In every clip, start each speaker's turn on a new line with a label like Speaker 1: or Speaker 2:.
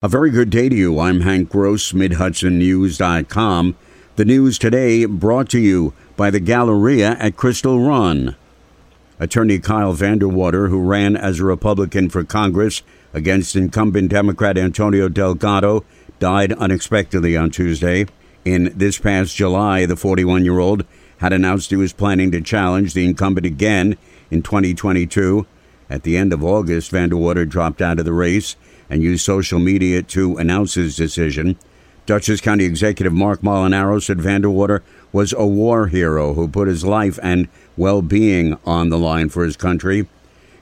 Speaker 1: A very good day to you. I'm Hank Gross, MidHudsonNews.com. The news today brought to you by the Galleria at Crystal Run. Attorney Kyle Van De Water, who ran as a Republican for Congress against incumbent Democrat Antonio Delgado, died unexpectedly on Tuesday. In this past July, the 41 year old had announced he was planning to challenge the incumbent again in 2022. At the end of August, Van De Water dropped out of the race and used social media to announce his decision. Dutchess County Executive Marc Molinaro said Van De Water was a war hero who put his life and well being on the line for his country.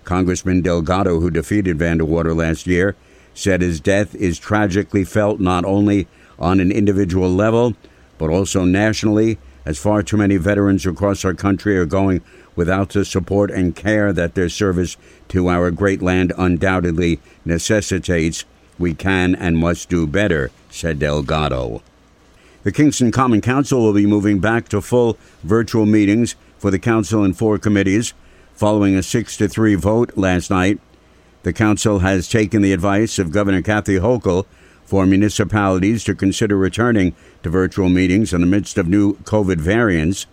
Speaker 1: Congressman Delgado, who defeated Van De Water last year, said his death is tragically felt not only on an individual level, but also nationally, as far too many veterans across our country are going without the support and care that their service to our great land undoubtedly necessitates, we can and must do better, said Delgado. The Kingston Common Council will be moving back to full virtual meetings for the council and four committees following a 6 to 3 vote last night. The council has taken the advice of Governor Kathy Hochul for municipalities to consider returning to virtual meetings in the midst of new COVID variants.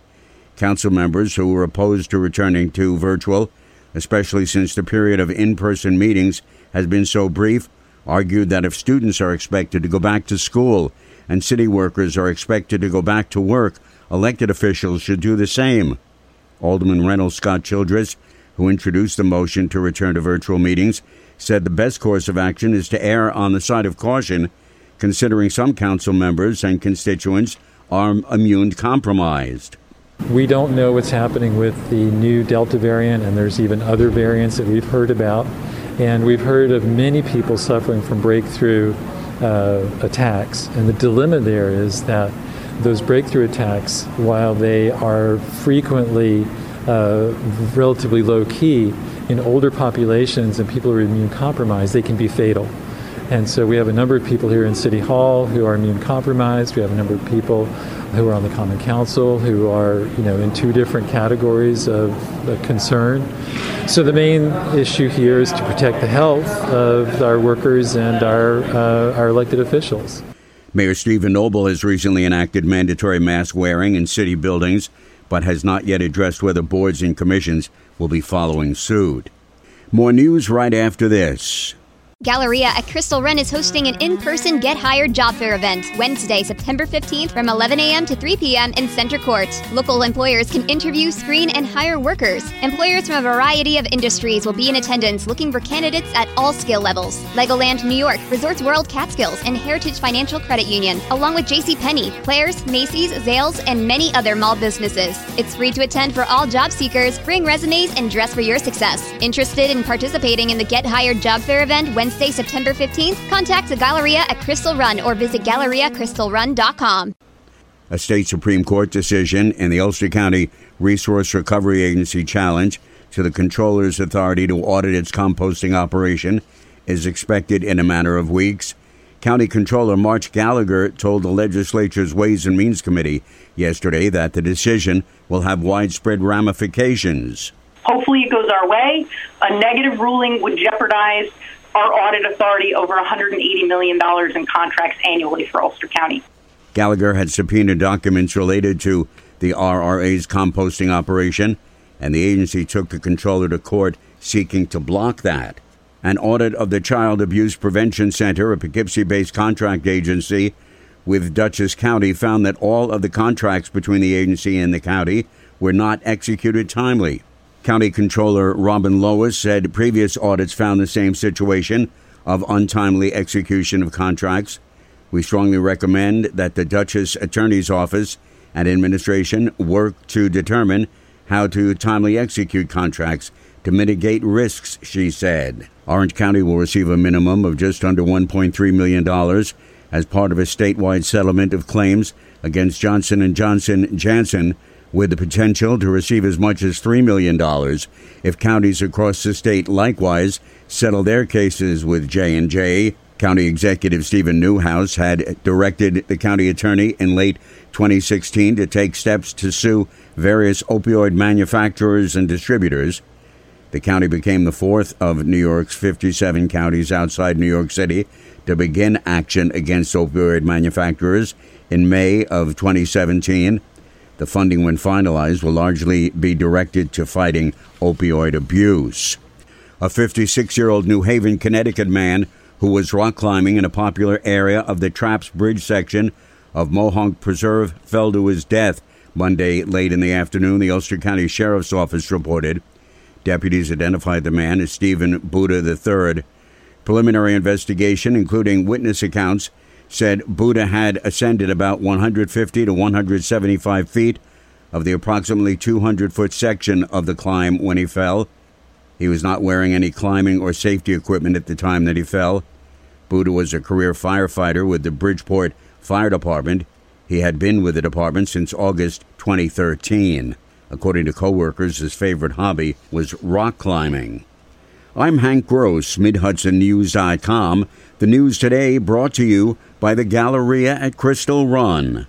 Speaker 1: Council members who were opposed to returning to virtual, especially since the period of in person meetings has been so brief, argued that if students are expected to go back to school and city workers are expected to go back to work, elected officials should do the same. Alderman Reynolds Scott Childress, who introduced the motion to return to virtual meetings, said the best course of action is to err on the side of caution, considering some council members and constituents are immune compromised.
Speaker 2: We don't know what's happening with the new Delta variant, and there's even other variants that we've heard about. And we've heard of many people suffering from breakthrough uh, attacks. And the dilemma there is that those breakthrough attacks, while they are frequently uh, relatively low key, in older populations and people who are immune compromised, they can be fatal. And so we have a number of people here in City Hall who are immune compromised. We have a number of people who are on the Common Council who are, you know, in two different categories of concern. So the main issue here is to protect the health of our workers and our uh, our elected officials.
Speaker 1: Mayor Stephen Noble has recently enacted mandatory mask wearing in city buildings, but has not yet addressed whether boards and commissions will be following suit. More news right after this.
Speaker 3: Galleria at Crystal Run is hosting an in person Get Hired job fair event Wednesday, September 15th from 11 a.m. to 3 p.m. in Center Court. Local employers can interview, screen, and hire workers. Employers from a variety of industries will be in attendance looking for candidates at all skill levels. Legoland New York, Resorts World Catskills, and Heritage Financial Credit Union, along with J.C. Penney, Claire's, Macy's, Zales, and many other mall businesses. It's free to attend for all job seekers. Bring resumes and dress for your success. Interested in participating in the Get Hired job fair event Wednesday? Wednesday, September 15th, contact the Galleria at Crystal Run or visit GalleriaCrystalRun.com.
Speaker 1: A state Supreme Court decision in the Ulster County Resource Recovery Agency challenge to the Controller's authority to audit its composting operation is expected in a matter of weeks. County Controller March Gallagher told the legislature's Ways and Means Committee yesterday that the decision will have widespread ramifications.
Speaker 4: Hopefully, it goes our way. A negative ruling would jeopardize our audit authority over $180 million in contracts annually for Ulster County.
Speaker 1: Gallagher had subpoenaed documents related to the RRA's composting operation, and the agency took the controller to court seeking to block that. An audit of the Child Abuse Prevention Center, a Poughkeepsie based contract agency with Dutchess County, found that all of the contracts between the agency and the county were not executed timely. County Controller Robin Lois said previous audits found the same situation of untimely execution of contracts. We strongly recommend that the Dutchess Attorney's Office and administration work to determine how to timely execute contracts to mitigate risks, she said. Orange County will receive a minimum of just under $1.3 million as part of a statewide settlement of claims against Johnson & Johnson Janssen with the potential to receive as much as $3 million if counties across the state likewise settle their cases with J&J. County Executive Steven Neuhaus had directed the county attorney in late 2016 to take steps to sue various opioid manufacturers and distributors. The county became the fourth of New York's 57 counties outside New York City to begin action against opioid manufacturers in May of 2017. The funding, when finalized, will largely be directed to fighting opioid abuse. A 56 year old New Haven, Connecticut man who was rock climbing in a popular area of the Trapps Bridge section of Mohonk Preserve fell to his death Monday late in the afternoon, the Ulster County Sheriff's Office reported. Deputies identified the man as Stephen Buddha III. Preliminary investigation, including witness accounts, said Buddha had ascended about 150 to 175 feet of the approximately 200 foot section of the climb when he fell. He was not wearing any climbing or safety equipment at the time that he fell. Buddha was a career firefighter with the Bridgeport Fire Department. He had been with the department since August 2013. According to coworkers, his favorite hobby was rock climbing. I'm Hank Gross, MidHudsonNews.com. The news today brought to you by the Galleria at Crystal Run.